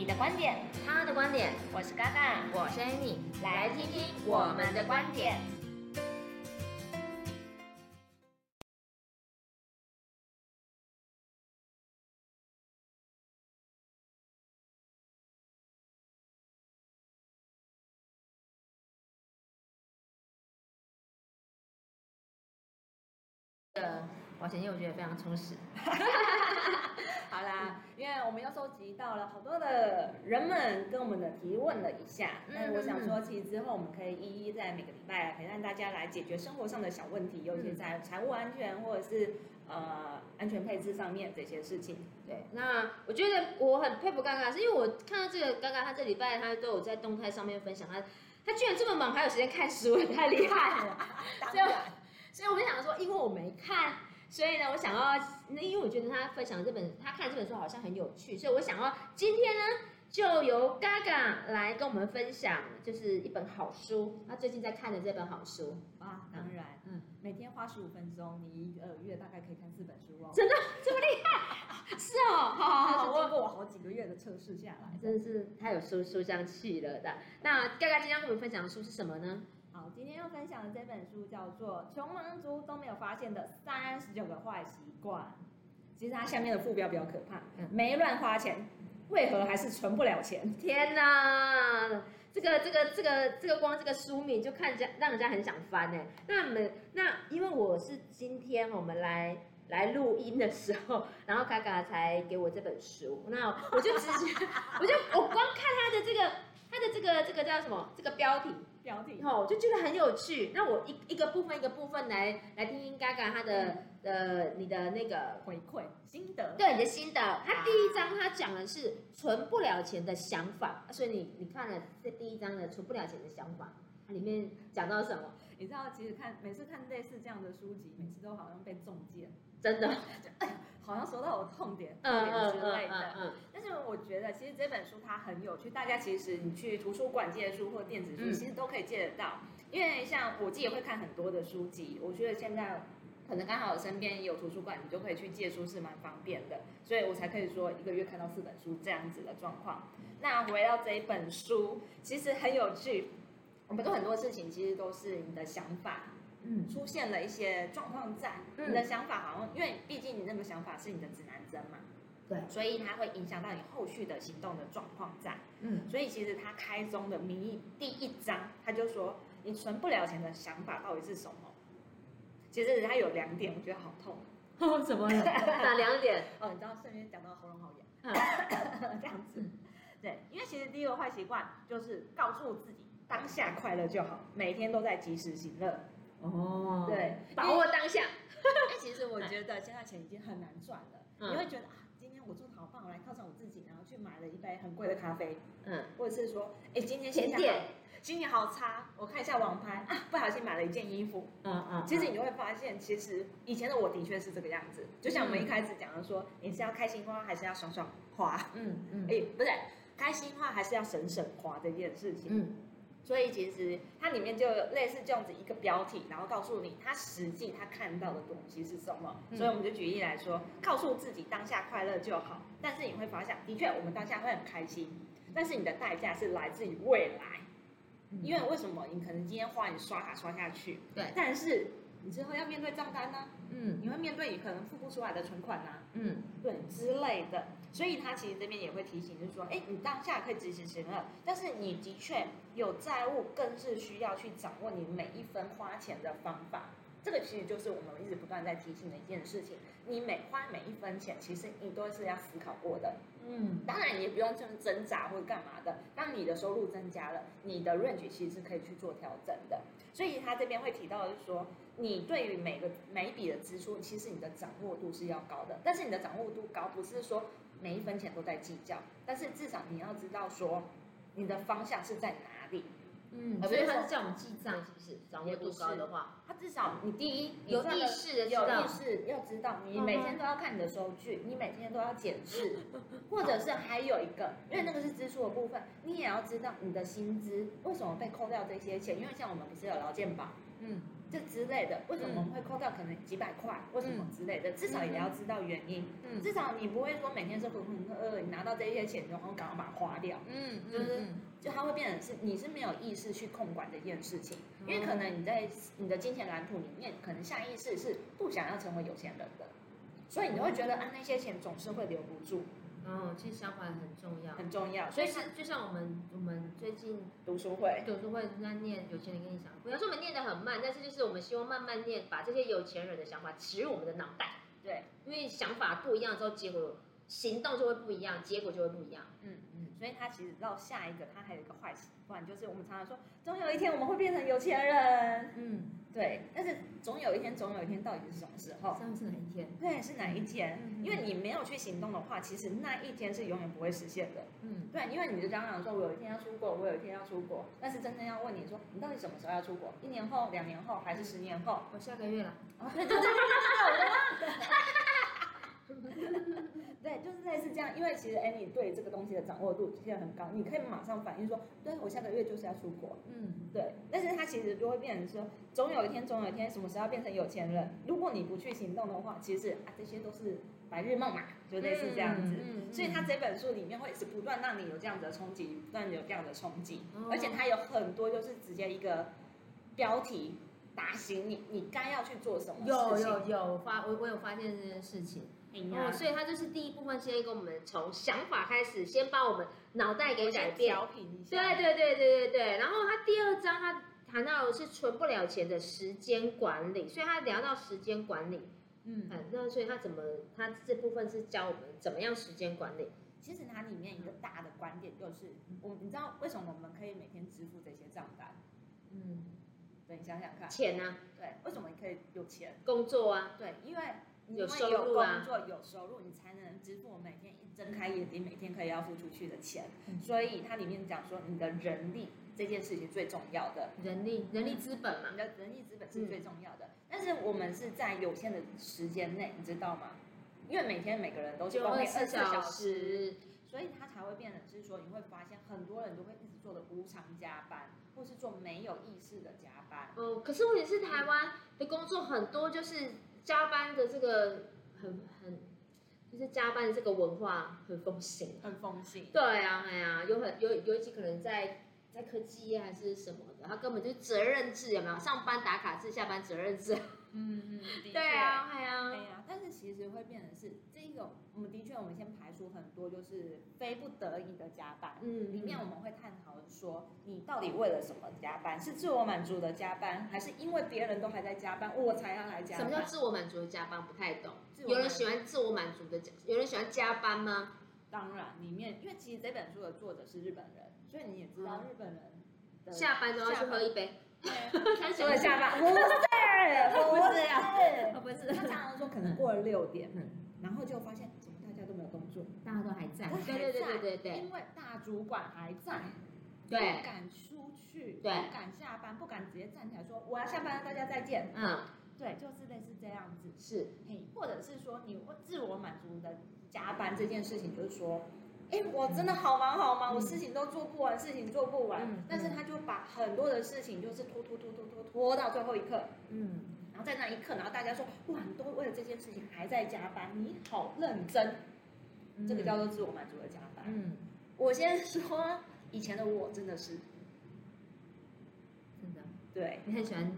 你的观点，他的观点，我是嘎嘎，我是 Annie，来听听我们的观点。保险业我觉得非常充实。好啦，因为我们又收集到了好多的人们跟我们的提问了一下，那、嗯、我想说，其实之后我们可以一一在每个礼拜陪伴大家来解决生活上的小问题，尤其在财务安全或者是呃安全配置上面这些事情。对，那我觉得我很佩服刚刚，是因为我看到这个刚刚，他这礼拜他都有在动态上面分享，他他居然这么忙还有时间看书，也太厉害了。所以。所以我就想说，因为我没看，所以呢，我想要，那因为我觉得他分享的这本，他看这本书好像很有趣，所以我想要今天呢，就由 Gaga 来跟我们分享，就是一本好书，他最近在看的这本好书。啊，当然，嗯，每天花十五分钟，你一个月大概可以看四本书哦。真的这么厉害？是哦，好好好，经过我好几个月的测试下来，真的是太有书书香气了的。那嘎嘎今天跟我们分享的书是什么呢？好，今天要分享的这本书叫做《穷忙族都没有发现的三十九个坏习惯》。其实它下面的副标比较可怕，没乱花钱，为何还是存不了钱？天哪，这个这个这个这个光这个书名就看家让人家很想翻哎。那我们那因为我是今天我们来来录音的时候，然后嘎嘎才给我这本书，那我就直接 我就我光看他的这个他的这个这个叫什么这个标题。标题哦，我就觉得很有趣。那我一一个部分一个部分来来听听嘎嘎他的呃你的那个回馈心得，对你的心得。他第一章他讲的是存不了钱的想法，所以你你看了这第一章的存不了钱的想法，它里面讲到什么？你知道，其实看每次看类似这样的书籍，每次都好像被中箭，真的，哎，好像说到我痛点，痛点之类的。嗯，嗯，嗯，但是我觉得，其实这本书它很有趣，大家其实你去图书馆借书或电子书，其实都可以借得到。因为像我自己也会看很多的书籍，我觉得现在可能刚好身边有图书馆，你就可以去借书是蛮方便的，所以我才可以说一个月看到四本书这样子的状况。那回到这一本书，其实很有趣。我们做很多事情，其实都是你的想法，嗯，出现了一些状况在，嗯、你的想法好像，因为毕竟你那个想法是你的指南针嘛，对，所以它会影响到你后续的行动的状况在，嗯，所以其实他开宗的名义第一章，他就说你存不了钱的想法到底是什么？其实他有两点，我觉得好痛，哦，怎么了？哪两点？哦，你知道顺便讲到喉咙好痒，嗯、这样子，对，因为其实第一个坏习惯就是告诉自己。当下快乐就好，每天都在及时行乐。哦，对，把握当下。其实我觉得现在钱已经很难赚了。嗯、你会觉得啊，今天我做的好棒，我来犒赏我自己，然后去买了一杯很贵的咖啡。嗯，或者是说，哎，今天心情好，心情好差，我看一下网拍啊，不小心买了一件衣服。嗯嗯。嗯其实你就会发现，其实以前的我的确是这个样子。就像我们一开始讲的说，你是要开心花还是要爽爽花？嗯嗯。哎、嗯，不是，开心花还是要省省花这件事情。嗯。所以其实它里面就有类似这样子一个标题，然后告诉你他实际他看到的东西是什么。嗯、所以我们就举例来说，告诉自己当下快乐就好。但是你会发现，的确我们当下会很开心，但是你的代价是来自于未来。因为为什么？你可能今天花你刷卡刷下去，对，但是。你之后要面对账单呢、啊，嗯，你会面对你可能付不出来的存款呐、啊，嗯，对之类的，所以他其实这边也会提醒，就是说，哎，你当下可以及时行乐，但是你的确有债务，更是需要去掌握你每一分花钱的方法。这个其实就是我们一直不断在提醒的一件事情。你每花每一分钱，其实你都是要思考过的。嗯，当然你也不用这么挣扎或者干嘛的。当你的收入增加了，你的 range 其实是可以去做调整的。所以他这边会提到的就是说，你对于每个每一笔的支出，其实你的掌握度是要高的。但是你的掌握度高，不是说每一分钱都在计较，但是至少你要知道说，你的方向是在哪里。嗯，所以他是叫我们记账，是不是？掌握度高的话，他至少你第一有意识的有意识要知道，你每天都要看你的收据，你每天都要检视，或者是还有一个，因为那个是支出的部分，你也要知道你的薪资为什么被扣掉这些钱，因为像我们不是有劳健保，嗯，这之类的，为什么我们会扣掉可能几百块，为什么之类的，至少也要知道原因。嗯，至少你不会说每天是浑浑噩噩，你拿到这些钱然后赶快把它花掉。嗯，就是就它会变成是你是没有意识去控管这件事情，因为可能你在你的金钱蓝图里面，可能下意识是不想要成为有钱人的，所以你会觉得啊那些钱总是会留不住。哦，其实想法很重要，很重要。所以是就像我们我们最近读书会，读书会在念有钱人跟你想，不要说我们念的很慢，但是就是我们希望慢慢念，把这些有钱人的想法植入我们的脑袋。对，因为想法不一样之后，结果行动就会不一样，结果就会不一样。嗯嗯。所以他其实到下一个，他还有一个坏习惯，就是我们常常说，总有一天我们会变成有钱人。嗯。对，但是总有一天，总有一天，到底是什么时候？上是哪一天？对，是哪一天？嗯、因为你没有去行动的话，其实那一天是永远不会实现的。嗯，对，因为你就刚刚说，我有一天要出国，我有一天要出国，但是真正要问你说，你到底什么时候要出国？一年后、两年后，还是十年后？我下个月了。哦，对对对，我的 对，就是类似这样，因为其实 Annie 对这个东西的掌握度现在很高，你可以马上反应说，对，我下个月就是要出国，嗯，对。但是他其实就会变成说，总有一天，总有一天，什么时候要变成有钱人？如果你不去行动的话，其实啊，这些都是白日梦嘛，就类似这样子。嗯嗯嗯、所以他这本书里面会是不断让你有这样子的冲击，不断有这样的冲击，哦、而且它有很多就是直接一个标题打醒你，你该要去做什么事情。有有有发，我我有发现这件事情。哦，所以他就是第一部分，先跟我们从想法开始，先把我们脑袋给改变。调频一下。对对对对对对。然后他第二章他谈到的是存不了钱的时间管理，所以他聊到时间管理。嗯，那所以他怎么，他这部分是教我们怎么样时间管理。其实它里面一个大的观点就是，我你知道为什么我们可以每天支付这些账单？嗯，对，你想想看。钱呢？对，为什么你可以有钱？工作啊。对，因为。有收入啊，工作有收入，你才能支付我每天一睁开眼睛每天可以要付出去的钱。嗯、所以它里面讲说，你的人力这件事情最重要的。人力，人力资本嘛，你的人力资本是最重要的。嗯、但是我们是在有限的时间内，你知道吗？因为每天每个人都是工作二十四小时，所以它才会变成是说，你会发现很多人都会一直做的无偿加班，或是做没有意识的加班。哦，可是问题是台湾的工作很多就是。加班的这个很很，就是加班的这个文化很风行，很风行。对啊，哎呀，有很有尤其可能在在科技业还是什么的，他根本就责任制，有没有？上班打卡制，下班责任制。嗯嗯，对啊，哎呀，哎呀，但是其实会变成是这一个，我们的确，我们先排除很多就是非不得已的加班。嗯，里面我们会探讨说，你到底为了什么加班？是自我满足的加班，还是因为别人都还在加班，我才要来加班？什么叫自我满足的加班？不太懂。有人喜欢自我满足的，有人喜欢加班吗？当然，里面因为其实这本书的作者是日本人，所以你也知道日本人的下班都要去喝一杯。除了下班，不是，不是。啊，不是。他常常说可能过了六点，然后就发现怎么大家都没有工作，大家都还在，对对对对对对，因为大主管还在，对，不敢出去，不敢下班，不敢直接站起来说我要下班，大家再见。嗯，对，就是类似这样子，是，嘿，或者是说你自我满足的加班这件事情，就是说。哎，我真的好忙好忙，我事情都做不完，事情做不完。但是他就把很多的事情就是拖拖拖拖拖拖到最后一刻。嗯，然后在那一刻，然后大家说，哇，你都为了这件事情还在加班，你好认真。这个叫做自我满足的加班。嗯，我先说，以前的我真的是，真的，对，你很喜欢，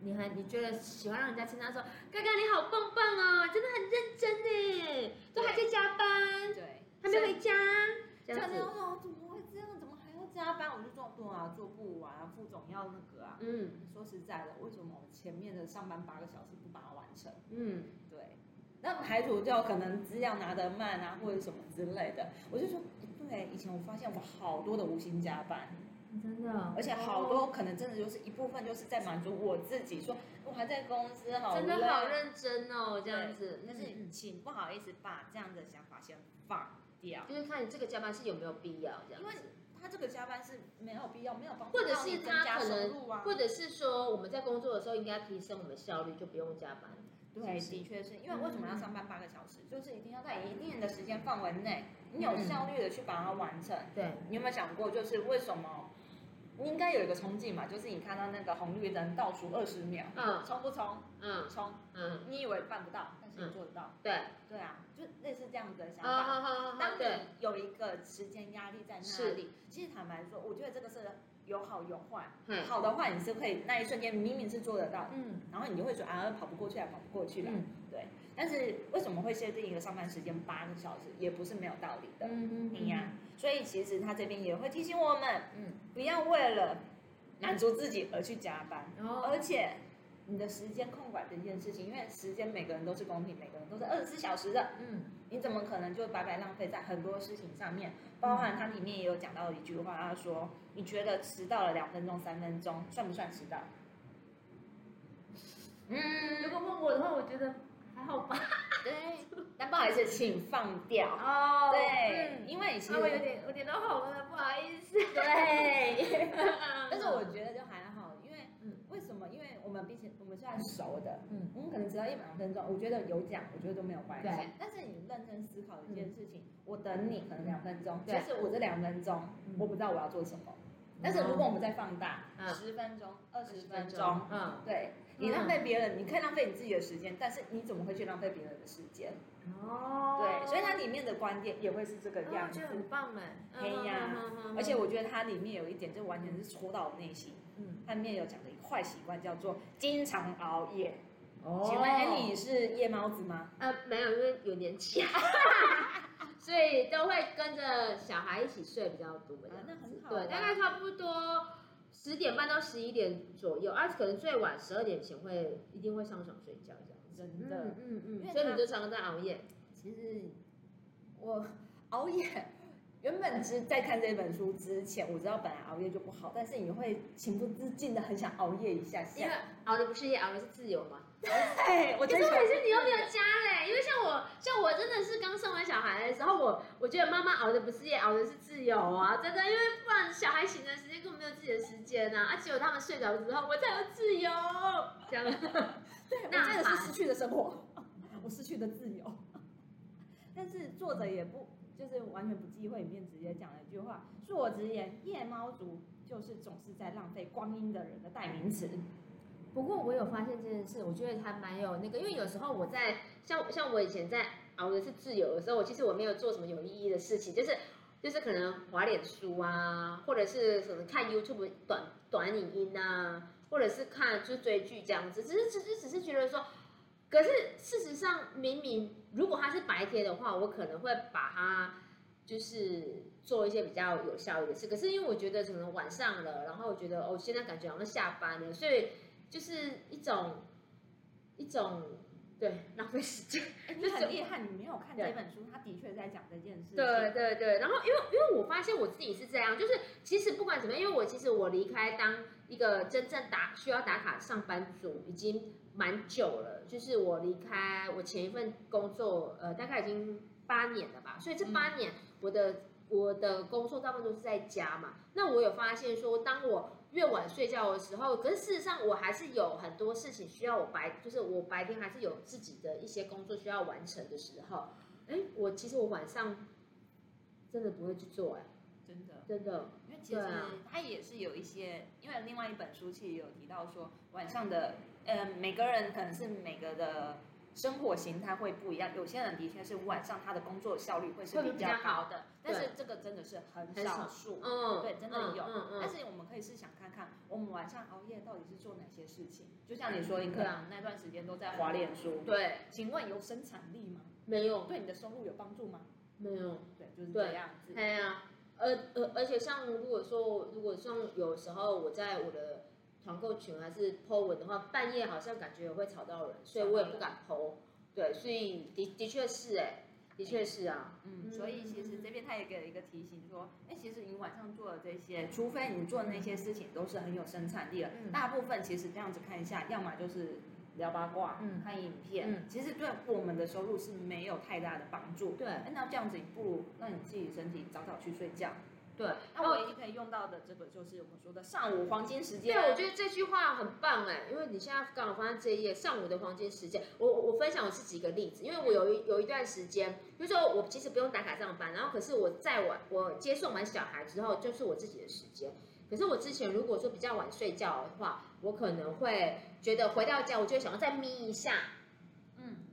你很你觉得喜欢让人家称赞说，哥哥你好棒棒哦，真的很认真呢，都还在加班。对。还没回家，这样子，哦，怎么会这样？怎么还要加班？我就做不啊，做不完啊，副总要那个啊。嗯，说实在的，为什么我前面的上班八个小时不把它完成？嗯，对。那排除掉可能资料拿得慢啊，或者什么之类的，我就说，对，以前我发现我好多的无心加班，真的，而且好多可能真的就是一部分就是在满足我自己，说我还在公司好，真的好认真哦，这样子。但是请不好意思把这样的想法先放。就是看你这个加班是有没有必要这样子，因为他这个加班是没有必要，没有帮助或者是他可能，或者是说我们在工作的时候应该提升我们的效率，就不用加班。对，的确是因为为什么要上班八个小时？就是一定要在一定的时间范围内，你有效率的去把它完成。对，你有没有想过，就是为什么你应该有一个冲劲嘛，就是你看到那个红绿灯倒数二十秒，嗯，冲不冲？嗯，冲，嗯，你以为办不到，做得到，对，对啊，就类似这样子的想法。当你有一个时间压力在那里，其实坦白说，我觉得这个是有好有坏。好的话，你是可以那一瞬间明明是做得到，嗯，然后你就会说啊，跑不过去啊，跑不过去了，对。但是为什么会设定一个上班时间八个小时，也不是没有道理的，嗯嗯呀。所以其实他这边也会提醒我们，嗯，不要为了满足自己而去加班，哦、而且你的时间控管这件事情，因为时间每个人都是公平，每个人都是二十四小时的，嗯，你怎么可能就白白浪费在很多事情上面？包含它里面也有讲到一句话，他说：“你觉得迟到了两分钟、三分钟，算不算迟到？”嗯，如果问我的话，我觉得。还好吧，对，但不好意思，请放掉哦。对，因为其实我有点，我点都红了，不好意思。对，但是我觉得就还好，因为为什么？因为我们毕竟我们是很熟的，嗯，我们可能只要一两分钟，我觉得有讲，我觉得都没有关系。对，但是你认真思考一件事情，我等你可能两分钟，其实我这两分钟我不知道我要做什么，但是如果我们再放大，十分钟、二十分钟，嗯，对。你浪费别人，你可以浪费你自己的时间，但是你怎么会去浪费别人的时间？哦，对，所以它里面的观点也会是这个样子，很棒哎，可以呀。而且我觉得它里面有一点，就完全是戳到我内心。嗯，它里面有讲的坏习惯叫做经常熬夜。哦，请问 Annie 是夜猫子吗？呃，没有，因为有年纪，所以都会跟着小孩一起睡比较多。那很好，对，大概差不多。十点半到十一点左右，而且可能最晚十二点前会一定会上床睡觉，这样真的，嗯嗯，所以你就常常在熬夜。其实我 熬夜，原本是在看这本书之前，我知道本来熬夜就不好，但是你会情不自禁的很想熬夜一下下，因为熬的不是夜，熬的是自由嘛。对，我可是每次你又没有家嘞，因为像我，像我真的是刚生完小孩的时候，我我觉得妈妈熬的不是夜，熬的是自由啊，真的，因为不然小孩醒的时间根本没有自己的时间呐，而且有他们睡着之后，我才有自由。这样，对，那真的是失去了生活，我失去的自由。但是作者也不就是完全不忌讳，里面直接讲了一句话：恕我直言，夜猫族就是总是在浪费光阴的人的代名词。不过我有发现这件事，我觉得还蛮有那个，因为有时候我在像像我以前在熬的是自由的时候，我其实我没有做什么有意义的事情，就是就是可能滑脸书啊，或者是什么看 YouTube 短短影音啊，或者是看就是追剧这样子，只是只是只是觉得说，可是事实上明明如果它是白天的话，我可能会把它就是做一些比较有效率的事，可是因为我觉得可能晚上了，然后我觉得哦现在感觉好像下班了，所以。就是一种一种对浪费时间，你很厉害，你没有看这本书，他的确在讲这件事。对对对，然后因为因为我发现我自己是这样，就是其实不管怎么样，因为我其实我离开当一个真正打需要打卡上班族已经蛮久了，就是我离开我前一份工作，呃，大概已经八年了吧，所以这八年我的、嗯、我的工作大部分都是在家嘛，那我有发现说，当我越晚睡觉的时候，可是事实上我还是有很多事情需要我白，就是我白天还是有自己的一些工作需要完成的时候，哎，我其实我晚上真的不会去做，哎，真的，真的，因为其实它也是有一些，因为另外一本书其实有提到说晚上的，呃，每个人可能是每个的。生活形态会不一样，有些人的确是晚上他的工作效率会是比较好的，但是这个真的是很少数，嗯，对，真的有。但是我们可以试想看看，我们晚上熬夜到底是做哪些事情？就像你说，你可能那段时间都在滑脸书，对，请问有生产力吗？没有。对你的收入有帮助吗？没有。对，就是这样子。对呀，而而而且像如果说，如果像有时候我在我的。团购群还是 po 文的话，半夜好像感觉也会吵到人，所以我也不敢 po。对，所以的的确是哎，的确是啊。嗯，所以其实这边他也给了一个提醒，说，哎，其实你晚上做的这些，除非你做的那些事情都是很有生产力的，大部分其实这样子看一下，要么就是聊八卦，嗯，看影片，其实对我们的收入是没有太大的帮助。对，那这样子，你不如让你自己身体早早去睡觉。对，那唯一可以用到的这个就是我们说的上午黄金时间。对，我觉得这句话很棒哎，因为你现在刚好放在这一页，上午的黄金时间。我我分享我自己一个例子，因为我有一有一段时间，比如说我其实不用打卡上班，然后可是我在晚我接送完小孩之后，就是我自己的时间。可是我之前如果说比较晚睡觉的话，我可能会觉得回到家，我就想要再眯一下。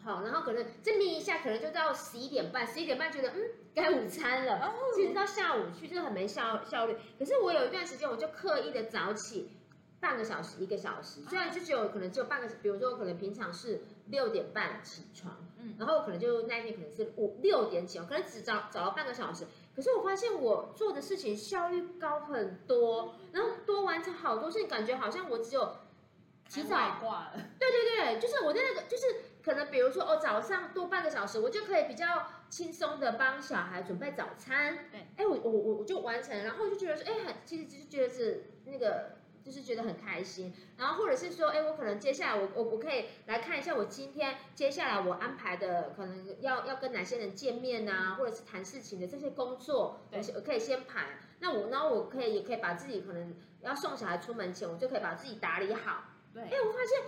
嗯，好，然后可能再眯一下，可能就到十一点半，十一点半觉得嗯该午餐了，其实到下午去就很没效效率。可是我有一段时间，我就刻意的早起。半个小时，一个小时，虽然就只有可能只有半个，比如说我可能平常是六点半起床，嗯，然后可能就那一天可能是五六点起床，可能只早早了半个小时，可是我发现我做的事情效率高很多，然后多完成好多事情，感觉好像我只有起早对对对，就是我在那个就是可能比如说哦早上多半个小时，我就可以比较轻松的帮小孩准备早餐，对，哎我我我我就完成，然后就觉得说哎很其实就是觉得是那个。就是觉得很开心，然后或者是说，哎，我可能接下来我我我可以来看一下我今天接下来我安排的可能要要跟哪些人见面啊，或者是谈事情的这些工作，我我可以先排。那我然后我可以也可以把自己可能要送小孩出门前，我就可以把自己打理好。对，哎，我发现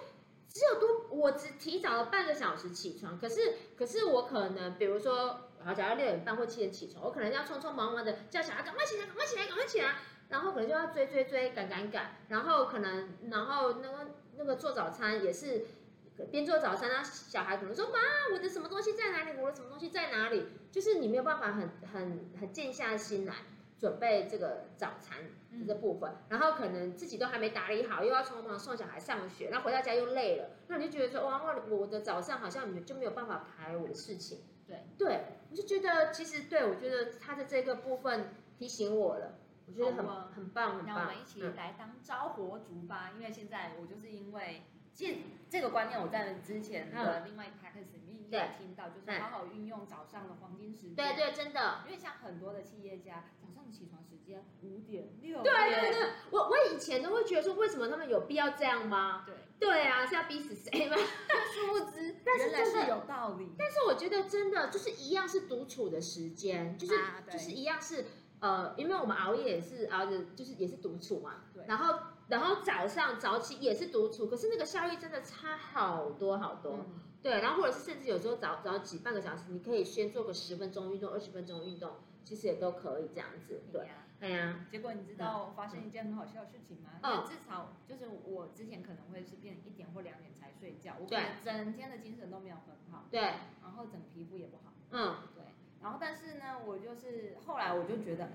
只有多我只提早了半个小时起床，可是可是我可能比如说，好，假如六点半或七点起床，我可能要匆匆忙忙的叫小孩赶快起来，赶快起来，赶快起来。然后可能就要追追追赶赶赶，然后可能然后那个那个做早餐也是边做早餐，然后小孩可能说妈，我的什么东西在哪里？我的什么东西在哪里？就是你没有办法很很很静下心来准备这个早餐这个部分，嗯、然后可能自己都还没打理好，又要匆忙送小孩上学，然后回到家又累了，那你就觉得说哇，我的早上好像就没有办法排我的事情。对对，我就觉得其实对我觉得他的这个部分提醒我了。我觉得很很棒，很棒。那我们一起来当招活族吧，因为现在我就是因为，其实这个观念我在之前的另外一个 podcast 里面也听到，就是好好运用早上的黄金时间。对对，真的。因为像很多的企业家，起床时间五点六点。对对对，我我以前都会觉得说，为什么他们有必要这样吗？对。对啊，是要逼死谁吗？殊不知，但是真的有道理。但是我觉得真的就是一样是独处的时间，就是就是一样是。呃，因为我们熬夜也是熬着，就是也是独处嘛。对。然后，然后早上早起也是独处，可是那个效率真的差好多好多。嗯、对。然后或者是甚至有时候早早起半个小时，你可以先做个十分钟运动、二十分钟运动，其实也都可以这样子。对。哎呀。结果你知道发生一件很好笑的事情吗？嗯。至少就是我之前可能会是变一点或两点才睡觉，我可能整天的精神都没有很好。对。然后整个皮肤也不好。嗯。对然后，但是呢，我就是后来我就觉得，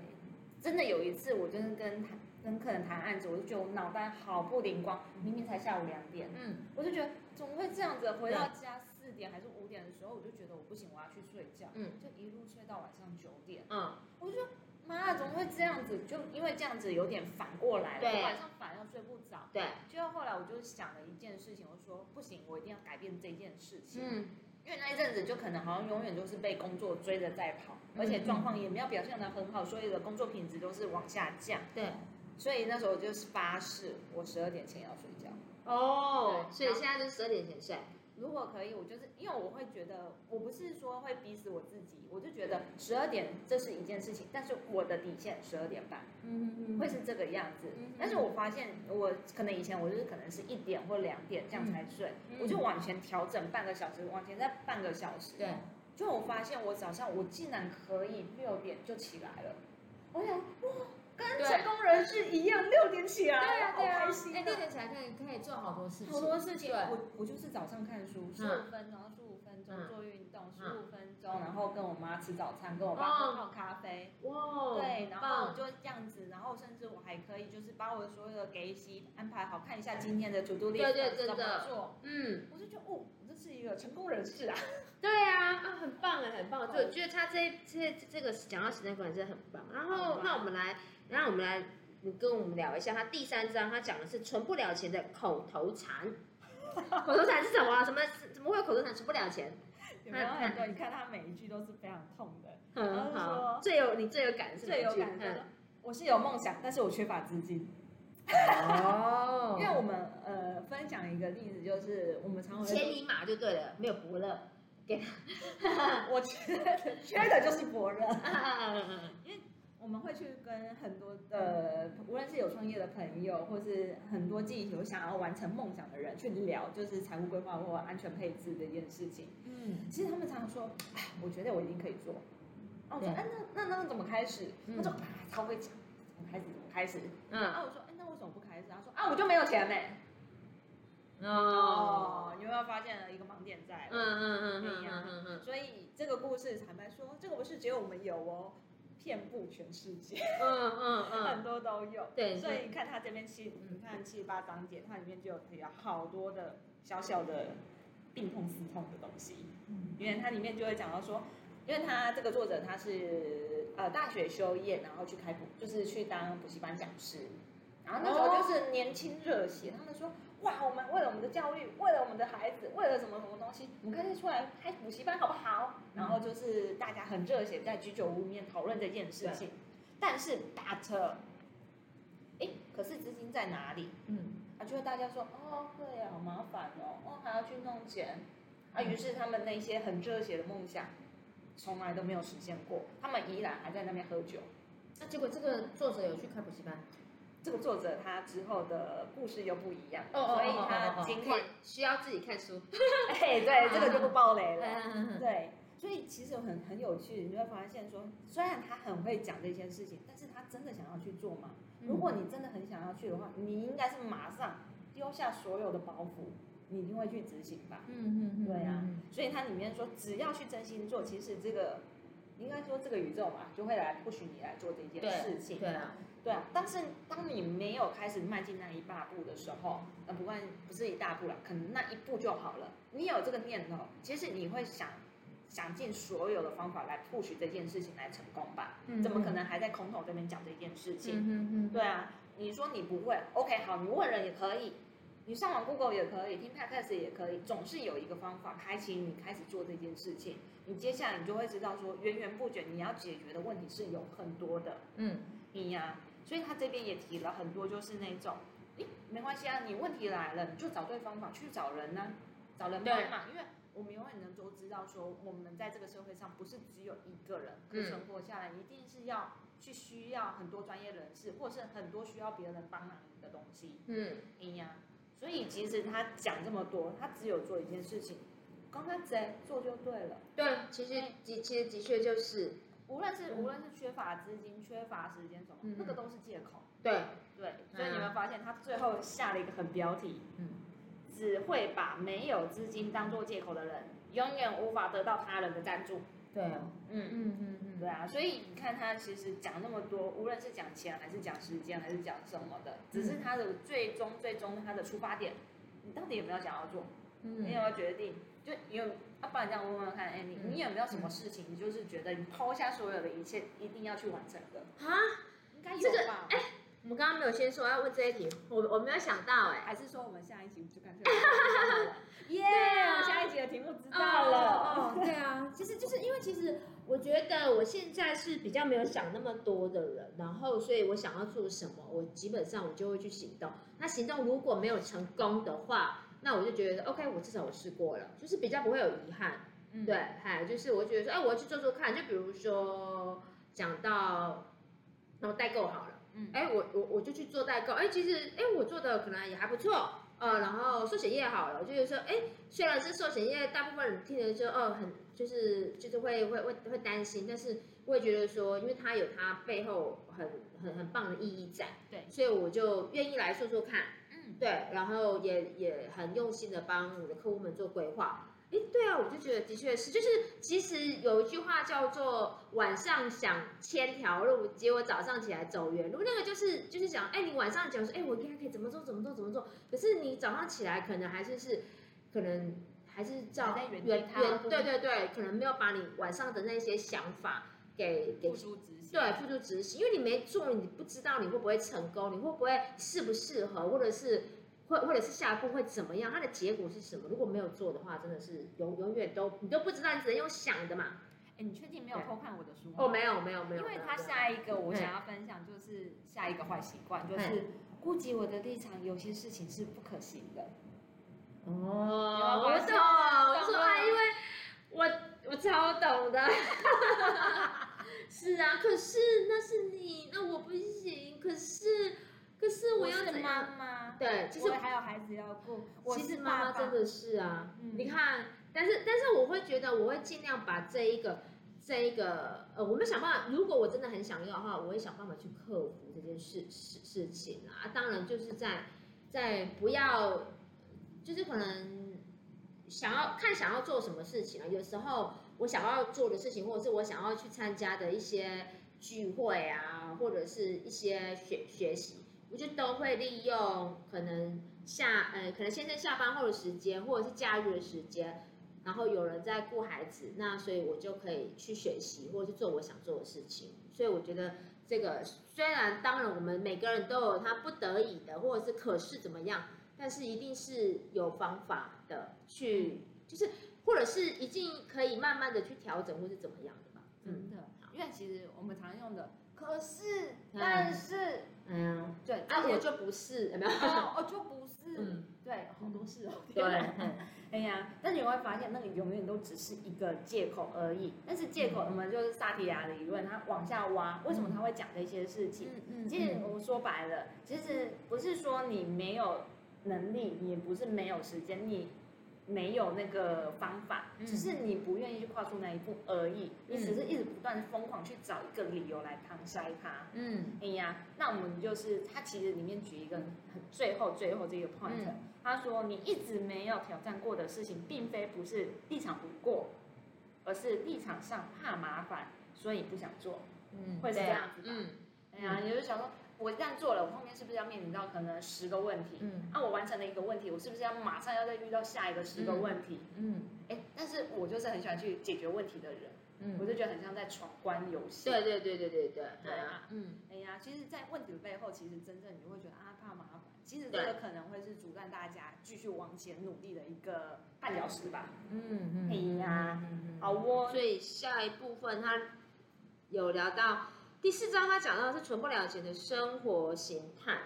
真的有一次，我真的跟谈跟客人谈案子，我就觉得我脑袋好不灵光，明明才下午两点，嗯，我就觉得怎么会这样子？回到家四点还是五点的时候，我就觉得我不行，我要去睡觉，嗯，就一路睡到晚上九点，嗯，我就说妈，怎么会这样子？就因为这样子有点反过来了，对，晚上反而睡不着，对。就后来我就想了一件事情，我说不行，我一定要改变这件事情，嗯。因为那一阵子就可能好像永远都是被工作追着在跑，而且状况也没有表现的很好，所以的工作品质都是往下降。对，所以那时候我就是发誓，我十二点前要睡觉。哦，所以现在就是十二点前睡。如果可以，我就是因为我会觉得，我不是说会逼死我自己，我就觉得十二点这是一件事情，但是我的底线十二点半，嗯嗯会是这个样子。但是我发现我可能以前我就是可能是一点或两点这样才睡，我就往前调整半个小时，往前再半个小时。对，就我发现我早上我竟然可以六点就起来了，我想哇。跟成功人士一样，六点起来，对啊，对啊，好开心。哎，六点起来可以可以做好多事情，好多事情。我我就是早上看书，十五分钟，十五分钟做运动，十五分钟，然后跟我妈吃早餐，跟我爸喝泡咖啡。哇，对，然后就这样子，然后甚至我还可以就是把我所有的给息安排好，看一下今天的 to do list 怎么做。嗯，我就觉得哦，这是一个成功人士啊。对啊，啊，很棒哎，很棒。就觉得他这这这个讲到时间管理真的很棒。然后，那我们来。那我们来，你跟我们聊一下，他第三章他讲的是存不了钱的口头禅。口头禅是什么？什么怎么会有口头禅存不了钱？有没有很多？你看他每一句都是非常痛的。嗯，好。最有你最有感是？最有感的。我是有梦想，但是我缺乏资金。哦。因为我们呃分享一个例子，就是我们常常千里马就对了，没有伯乐。给他。我缺的缺的就是伯乐。因为。我们会去跟很多的，无论是有创业的朋友，或是很多自己有想要完成梦想的人去聊，就是财务规划或安全配置这件事情。嗯，其实他们常常说，哎，我觉得我一定可以做。哦，我说，哎，那那那怎么开始？他说，啊，超会讲，怎么开始？怎么开始？嗯，啊，我说，哎，那为什么不开始？他说，啊，我就没有钱呢。哦，你有没有发现了一个盲点在？嗯嗯嗯嗯嗯嗯。所以这个故事坦白说，这个不是只有我们有哦，遍布全世界。嗯嗯嗯，很多都有。对，所以你看他这边七，你看七十八章节，它里面就有提到好多的小小的病痛思痛的东西。嗯，因为它里面就会讲到说，因为他这个作者他是呃大学修业，然后去开补，就是去当补习班讲师，然后那时候就是年轻热血，他们说。哇，我们为了我们的教育，为了我们的孩子，为了什么什么东西，我们干脆出来开补习班好不好？然后就是大家很热血，在居酒屋里面讨论这件事情。但是打车，哎，可是资金在哪里？嗯，啊，就会大家说，哦，对呀，好麻烦哦，哦，还要去弄钱，啊，于是他们那些很热血的梦想，从来都没有实现过，他们依然还在那边喝酒。那结果这个作者有去开补习班？这个作者他之后的故事又不一样，所以他今天需要自己看书。哎，对，这个就不爆雷了。对，所以其实很很有趣，你会发现说，虽然他很会讲这些事情，但是他真的想要去做吗？如果你真的很想要去的话，你应该是马上丢下所有的包袱，你一定会去执行吧？嗯嗯，对啊。所以他里面说，只要去真心做，其实这个应该说这个宇宙嘛，就会来不许你来做这件事情。对啊。对啊，但是当你没有开始迈进那一大步的时候，呃不管不是一大步了，可能那一步就好了。你有这个念头，其实你会想想尽所有的方法来 push 这件事情来成功吧？嗯、怎么可能还在空头这边讲这件事情？嗯嗯嗯、对啊，你说你不会，OK，好，你问人也可以，你上网 Google 也可以，听 Podcast 也可以，总是有一个方法开启你开始做这件事情。你接下来你就会知道说，源源不绝，你要解决的问题是有很多的。嗯，你呀、啊。所以他这边也提了很多，就是那种，诶，没关系啊，你问题来了，你就找对方法去找人呢、啊，找人帮忙，因为我们永远能都知道说，我们在这个社会上不是只有一个人可以存活下来，一定是要去需要很多专业人士，或者是很多需要别人帮忙的东西。嗯，哎呀，所以其实他讲这么多，他只有做一件事情，刚刚在做就对了。对，其实的其实的确就是。无论是无论是缺乏资金、缺乏时间什么，嗯、那个都是借口。对对，所以你会发现他最后下了一个很标题，嗯，只会把没有资金当做借口的人，永远无法得到他人的赞助。对、哦，嗯嗯嗯嗯，对啊，所以你看他其实讲那么多，无论是讲钱还是讲时间还是讲什么的，只是他的最终最终他的出发点，你到底有没有想要做？嗯，你有没有决定？就有。要不然这样问问看，哎，你你有没有什么事情，你就是觉得你抛下所有的一切，一定要去完成的？啊，刚刚没有先说要问这一题，我我没有想到，哎，还是说我们下一集就干脆？耶，下一集的题目知道了。哦对啊，其实就是因为其实我觉得我现在是比较没有想那么多的人，然后所以我想要做什么，我基本上我就会去行动。那行动如果没有成功的话，那我就觉得 OK，我至少我试过了，就是比较不会有遗憾，嗯、对，嗨，就是我觉得说，哎，我要去做做看，就比如说讲到，然后代购好了，嗯，哎，我我我就去做代购，哎，其实哎，我做的可能也还不错，呃，然后寿险业好了，就是说，哎，虽然是寿险业，大部分人听了就哦，很就是就是会会会会担心，但是我也觉得说，因为它有它背后很很很棒的意义在，对，所以我就愿意来说说看。嗯对，然后也也很用心的帮我的客户们做规划。哎，对啊，我就觉得的确是，就是其实有一句话叫做“晚上想千条路，结果早上起来走远路”。那个就是就是讲，哎，你晚上讲说，哎，我应该可以怎么做怎么做怎么做，可是你早上起来可能还是是，可能还是照原原对对对，可能没有把你晚上的那些想法给给。对，付诸执行，因为你没做，你不知道你会不会成功，你会不会适不适合，或者是或或者是下一步会怎么样，它的结果是什么？如果没有做的话，真的是永永远都你都不知道，你只能用想的嘛。哎，你确定没有偷看我的书吗？哦，没有没有没有。因为他下一个我想要分享就是下一个坏习惯，就是顾及我的立场，有些事情是不可行的。哦，我懂，我说啊，因为我我超懂的。是啊，可是那是你，那我不行。可是，可是我要怎样？妈妈，对，其实我还有孩子要顾。其实妈妈真的是啊，嗯、你看，但是但是我会觉得，我会尽量把这一个这一个呃，我们想办法，如果我真的很想要的话，我会想办法去克服这件事事事情啊。当然就是在在不要，就是可能想要看想要做什么事情啊。有时候我想要做的事情，或者是我想要去参加的一些聚会啊，或者是一些学学习，我就都会利用可能下呃，可能先生下班后的时间，或者是假日的时间。然后有人在顾孩子，那所以我就可以去学习，或者是做我想做的事情。所以我觉得这个虽然当然我们每个人都有他不得已的，或者是可是怎么样，但是一定是有方法的去，就是或者是一定可以慢慢的去调整，或是怎么样的吧。真的，因为其实我们常用的可是，但是，嗯，对，啊，我就不是，有没有？哦，就不是，嗯，对，好多事哦，对。哎呀，但是你会发现，那个永远都只是一个借口而已。但是借口，我们就是萨提亚理论，他往下挖，为什么他会讲这些事情？嗯嗯。其实我说白了，其实不是说你没有能力，也不是没有时间，你没有那个方法，只是你不愿意去跨出那一步而已。你只是一直不断疯狂去找一个理由来搪塞它。嗯。哎呀，那我们就是他其实里面举一个很最后最后这个 point。他说：“你一直没有挑战过的事情，并非不是立场不过，而是立场上怕麻烦，所以不想做。嗯，会是这样子吧？嗯，哎呀，你就想说，我一旦做了，我后面是不是要面临到可能十个问题？嗯，啊，我完成了一个问题，我是不是要马上要再遇到下一个十个问题？嗯，哎，但是我就是很喜欢去解决问题的人。嗯，我就觉得很像在闯关游戏。对对对对对对，对啊，嗯，哎呀，其实，在问题的背后，其实真正你会觉得啊，怕麻烦。”其实这个可能会是阻断大家继续往前努力的一个绊脚石吧。嗯嗯。哎呀，好哦。所以下一部分他有聊到第四章，他讲到是存不了钱的生活形态。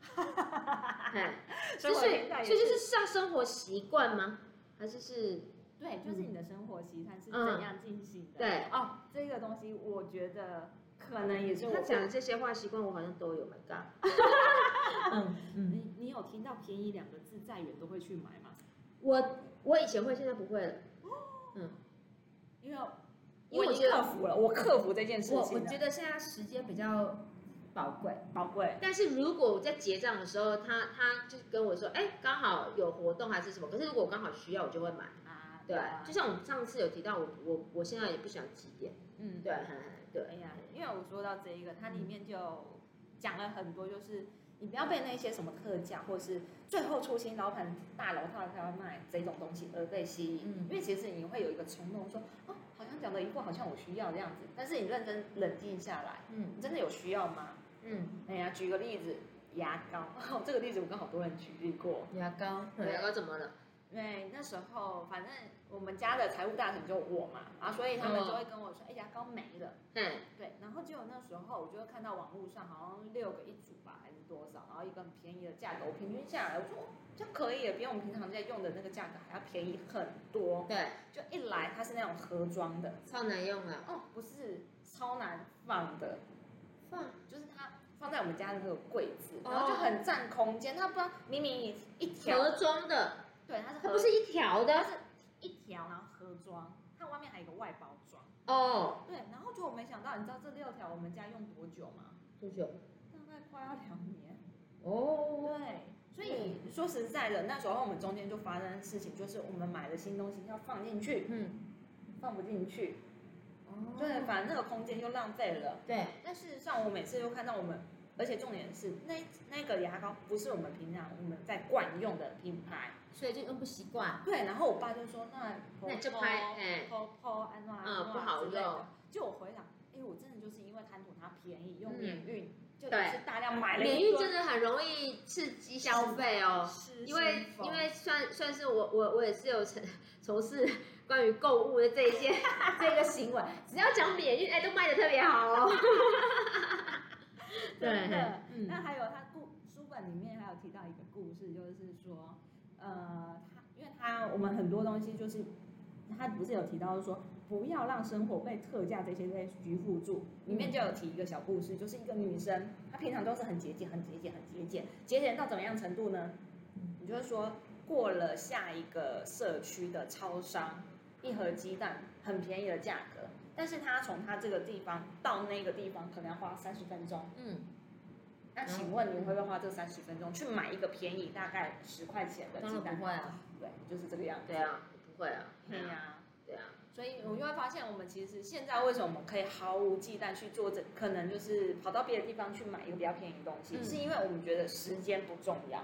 哈哈哈哈哈。就是，所以就是像生活习惯吗？还是是？对，就是你的生活习惯是怎样进行的？对。哦，这个东西我觉得可能也是我他讲的这些坏习惯，我好像都有蛮干。嗯嗯，你你有听到便宜两个字，再远都会去买吗？我我以前会，现在不会了。嗯，因为因为我克服了，我克服这件事情。我我觉得现在时间比较宝贵，宝贵。但是如果我在结账的时候，他他就跟我说，哎，刚好有活动还是什么？可是如果我刚好需要，我就会买。啊，对，就像我们上次有提到，我我我现在也不喜欢积点。嗯，对，对。哎呀，因为我说到这一个，它里面就讲了很多，就是。你不要被那些什么特价，或是最后出新楼盘大楼他要卖这种东西而被吸引，嗯、因为其实你会有一个冲动说，哦，好像讲的一副好像我需要这样子，但是你认真冷静下来，嗯，你真的有需要吗？嗯，哎呀，举个例子，牙膏，哦，这个例子我跟好多人举例过，牙膏，牙膏怎么了？对，那时候反正我们家的财务大臣就我嘛，啊所以他们就会跟我说，哎，牙膏没了，嗯，对，然后结果那时候我就会看到网络上好像六个一组吧，还是多少，然后一个很便宜的价格，我平均下来，我说就可以，比我们平常在用的那个价格还要便宜很多，对，就一来它是那种盒装的，超难用啊，哦，不是，超难放的，放。就是它放在我们家的那个柜子，然后就很占空间，它不知道明明一一条。盒装的。对，它是它不是一条的，它是一条，然后盒装，它外面还有一个外包装。哦。对，然后就我没想到，你知道这六条我们家用多久吗？多久？大概快要两年。哦。对，所以说实在的，那时候我们中间就发生事情，就是我们买的新东西要放进去，嗯，放不进去。哦。对，反正那个空间又浪费了。对。但事实上，我每次都看到我们。而且重点是，那那个牙膏不是我们平常我们在惯用的品牌，所以就用不习惯。对，然后我爸就说：“那那就拍，哎，抛抛安娜，嗯，不好用。”就我回想，哎，我真的就是因为贪图它便宜，用免运，就是大量买了。免运真的很容易刺激消费哦，因为因为算算是我我我也是有从从事关于购物的这一件 这个行为，只要讲免运，哎，都卖的特别好哦。对的，嗯，那还有他故书本里面还有提到一个故事，就是说，呃，他因为他我们很多东西就是，他不是有提到说不要让生活被特价这些东西拘束住，里面就有提一个小故事，就是一个女生，她平常都是很节俭、很节俭、很节俭，节俭到怎么样程度呢？你就是说过了下一个社区的超商，一盒鸡蛋很便宜的价格，但是她从她这个地方到那个地方可能要花三十分钟。嗯，那请问你会不会花这三十分钟去买一个便宜大概十块钱的鸡蛋？不会啊，对，就是这个样子。对啊，不会啊。对呀，对啊。所以我就会发现，我们其实现在为什么我们可以毫无忌惮去做这，可能就是跑到别的地方去买一个比较便宜的东西，嗯、是因为我们觉得时间不重要，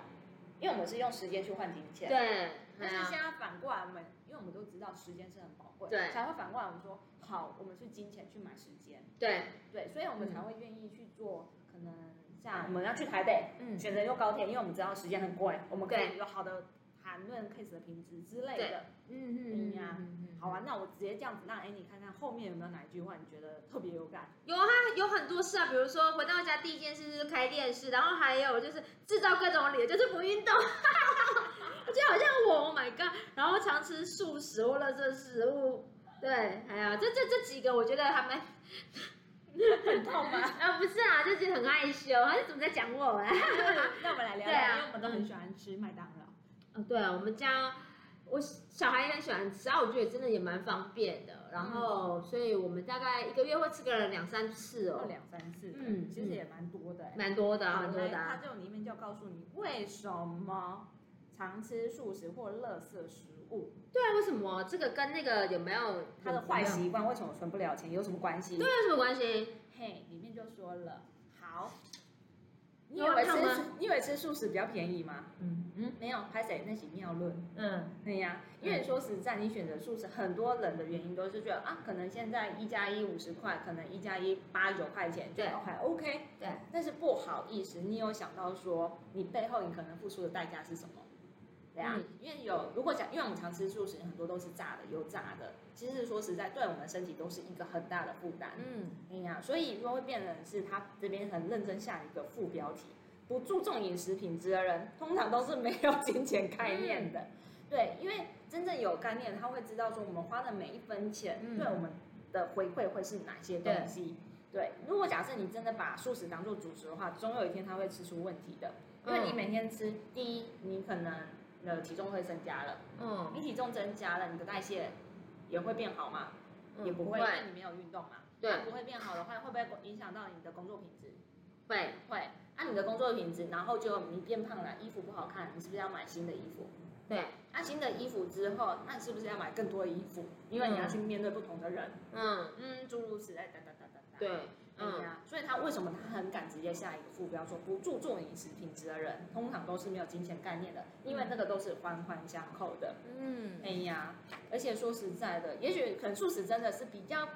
因为我们是用时间去换金钱。对。但是现在反过来，我们因为我们都知道时间是很宝贵，对，才会反过来我们说，好，我们是金钱去买时间。对对，所以我们才会愿意去做，可能像我们要去台北，嗯，选择用高铁，因为我们知道时间很贵，我们可以有好的。谈论 case 的品质之类的，嗯嗯嗯呀，好啊，那我直接这样子让 Annie 看看后面有没有哪一句话你觉得特别有感？有啊，有很多事啊，比如说回到家第一件事是开电视，然后还有就是制造各种理由，就是不运动，我觉得好像我，Oh my God，然后常吃素食或垃圾食物，对，还有这这这几个我觉得还蛮 很痛吗？啊不是啊，就是很害羞，他是怎么在讲我啊？那我们来聊聊，因为我们都很喜欢吃麦当劳。嗯，对啊，我们家我小孩也很喜欢吃，然后我觉得真的也蛮方便的。然后，所以我们大概一个月会吃个两三次哦，两三次，嗯，其实也蛮多的，蛮多的，蛮多的。它这种里面就要告诉你为什么常吃素食或垃圾食物。对啊，为什么？这个跟那个有没有他的坏习惯？为什么存不了钱？有什么关系？对，有什么关系？嘿，里面就说了，好。你以为吃你以为吃素食比较便宜吗？嗯嗯，没有，拍谁那是谬论。嗯，对呀，因为说实在，你选择素食，很多人的原因都是觉得啊，可能现在一加一五十块，可能一加一八九块钱就还 OK。对，但是不好意思，你有想到说你背后你可能付出的代价是什么？对啊，因为有如果讲，因为我们常吃素食，很多都是炸的，油炸的。其实说实在，对我们身体都是一个很大的负担。嗯，哎呀，所以说会变成是他这边很认真下一个副标题：不注重饮食品质的人，通常都是没有金钱概念的。对，因为真正有概念，他会知道说我们花的每一分钱，对我们的回馈会是哪些东西。对，如果假设你真的把素食当做主食的话，总有一天他会吃出问题的。因为你每天吃，第一，你可能的体重会增加了。嗯，你体重增加了，你的代谢。也会变好吗？嗯、也不会，因为你没有运动嘛。对，不会变好的话，会不会影响到你的工作品质？会会。按、啊、你的工作品质，然后就你变胖了，衣服不好看，你是不是要买新的衣服？对。那、啊、新的衣服之后，那你是不是要买更多的衣服？因为你要去面对不同的人。嗯嗯，诸如此类，等等等等。对。嗯呀，所以他为什么他很敢直接下一个副标说不注重饮食品质的人，通常都是没有金钱概念的，因为那个都是环环相扣的。嗯，哎呀，而且说实在的，也许可能素食真的是比较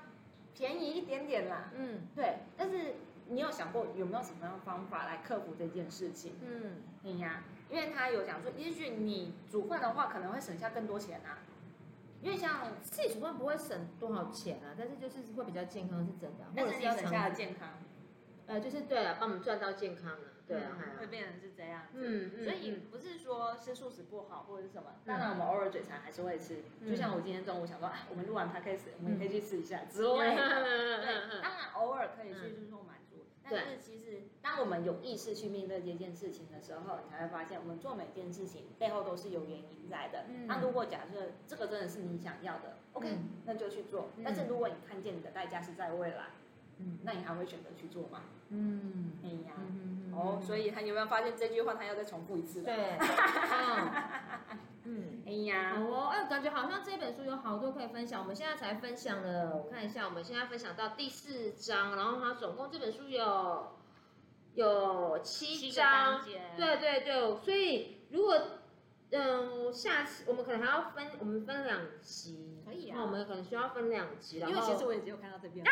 便宜一点点啦。嗯，对。但是你有想过有没有什么样的方法来克服这件事情？嗯，哎呀，因为他有讲说，也许你煮饭的话可能会省下更多钱啊。因为像自己煮饭不会省多少钱啊，但是就是会比较健康是真的，或者是要省下的健康，呃，就是对了，帮我们赚到健康了，对啊，会变成是这样子，嗯嗯，所以不是说吃素食不好或者是什么，当然我们偶尔嘴馋还是会吃，就像我今天中午想说，啊，我们录完 podcast，我们也可以去吃一下之类的，对，当然偶尔可以去就是说满足，但是其实当我们有意识去面对这件事情的时候，你才会发现我们做每件事情背后都是有原因在的。那如果假设这个真的是你想要的，OK，那就去做。但是如果你看见你的代价是在未来，嗯，那你还会选择去做吗？嗯，哎呀，哦，所以他有没有发现这句话他要再重复一次？对，嗯，哎呀，哦，哎，感觉好像这本书有好多可以分享。我们现在才分享了，我看一下，我们现在分享到第四章，然后它总共这本书有。有七章，对对对，所以如果嗯下次我们可能还要分，我们分两集，可以啊，那我们可能需要分两集，因为其实我也只有看到这边啊，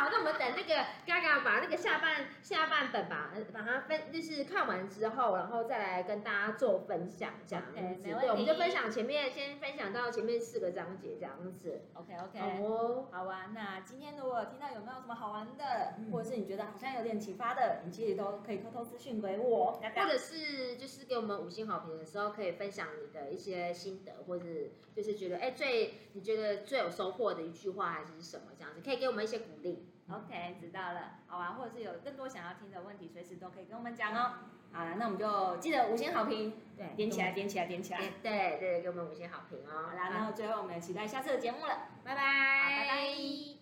好，那我们等那个嘎嘎把那个下半下半本吧，把它分就是看完之后，然后再来跟大家做分享这样子，对，我们就分享前面先分享到前面四个章节这样子，OK OK，好，好啊，那今天如果听到有没有什么好玩的，或者是你觉得好像有点启发的，你其实都可以偷偷私讯给我，或者是就是给我们五星好评的时候，可以分享你的一些心得，或者就是觉得哎最你觉得最有收获的一句话还是什么这样子，可以给我们一些鼓励。OK，知道了，好啊，或者是有更多想要听的问题，随时都可以跟我们讲哦。好了，那我们就记得五星好评，对，点起来，点起来，点起来，对对，给我们五星好评哦。好啦，那最后我们期待下次的节目了，拜拜，拜拜。